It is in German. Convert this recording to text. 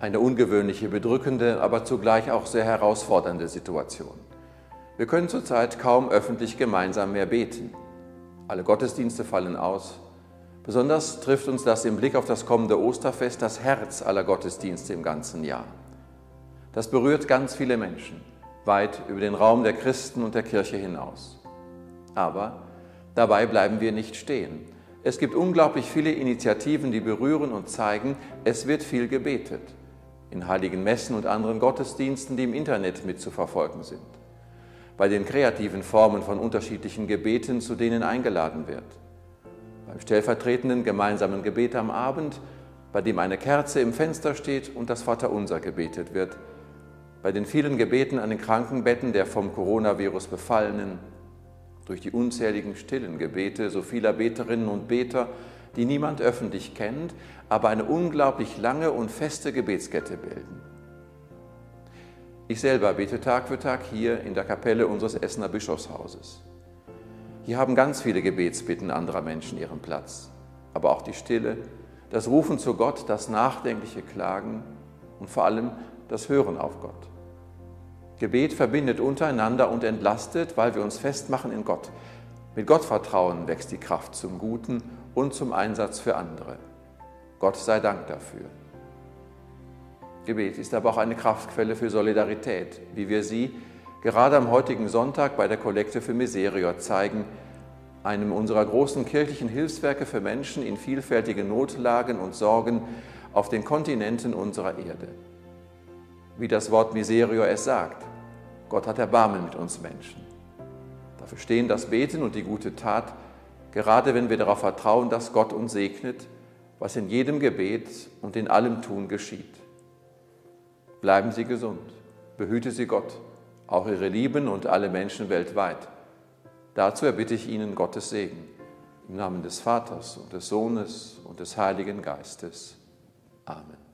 Eine ungewöhnliche, bedrückende, aber zugleich auch sehr herausfordernde Situation. Wir können zurzeit kaum öffentlich gemeinsam mehr beten. Alle Gottesdienste fallen aus. Besonders trifft uns das im Blick auf das kommende Osterfest das Herz aller Gottesdienste im ganzen Jahr. Das berührt ganz viele Menschen, weit über den Raum der Christen und der Kirche hinaus. Aber dabei bleiben wir nicht stehen. Es gibt unglaublich viele Initiativen, die berühren und zeigen, es wird viel gebetet. In heiligen Messen und anderen Gottesdiensten, die im Internet mitzuverfolgen sind. Bei den kreativen Formen von unterschiedlichen Gebeten, zu denen eingeladen wird. Beim stellvertretenden gemeinsamen Gebet am Abend, bei dem eine Kerze im Fenster steht und das Vaterunser gebetet wird. Bei den vielen Gebeten an den Krankenbetten der vom Coronavirus Befallenen, durch die unzähligen stillen Gebete so vieler Beterinnen und Beter, die niemand öffentlich kennt, aber eine unglaublich lange und feste Gebetskette bilden. Ich selber bete Tag für Tag hier in der Kapelle unseres Essener Bischofshauses. Hier haben ganz viele Gebetsbitten anderer Menschen ihren Platz, aber auch die Stille, das Rufen zu Gott, das nachdenkliche Klagen und vor allem das Hören auf Gott. Gebet verbindet untereinander und entlastet, weil wir uns festmachen in Gott. Mit Gottvertrauen wächst die Kraft zum Guten und zum Einsatz für andere. Gott sei Dank dafür. Gebet ist aber auch eine Kraftquelle für Solidarität, wie wir sie gerade am heutigen Sonntag bei der Kollekte für Miserior zeigen, einem unserer großen kirchlichen Hilfswerke für Menschen in vielfältigen Notlagen und Sorgen auf den Kontinenten unserer Erde. Wie das Wort Miserior es sagt, Gott hat Erbarmen mit uns Menschen. Dafür stehen das Beten und die gute Tat, gerade wenn wir darauf vertrauen, dass Gott uns segnet, was in jedem Gebet und in allem Tun geschieht. Bleiben Sie gesund, behüte Sie Gott, auch Ihre Lieben und alle Menschen weltweit. Dazu erbitte ich Ihnen Gottes Segen. Im Namen des Vaters und des Sohnes und des Heiligen Geistes. Amen.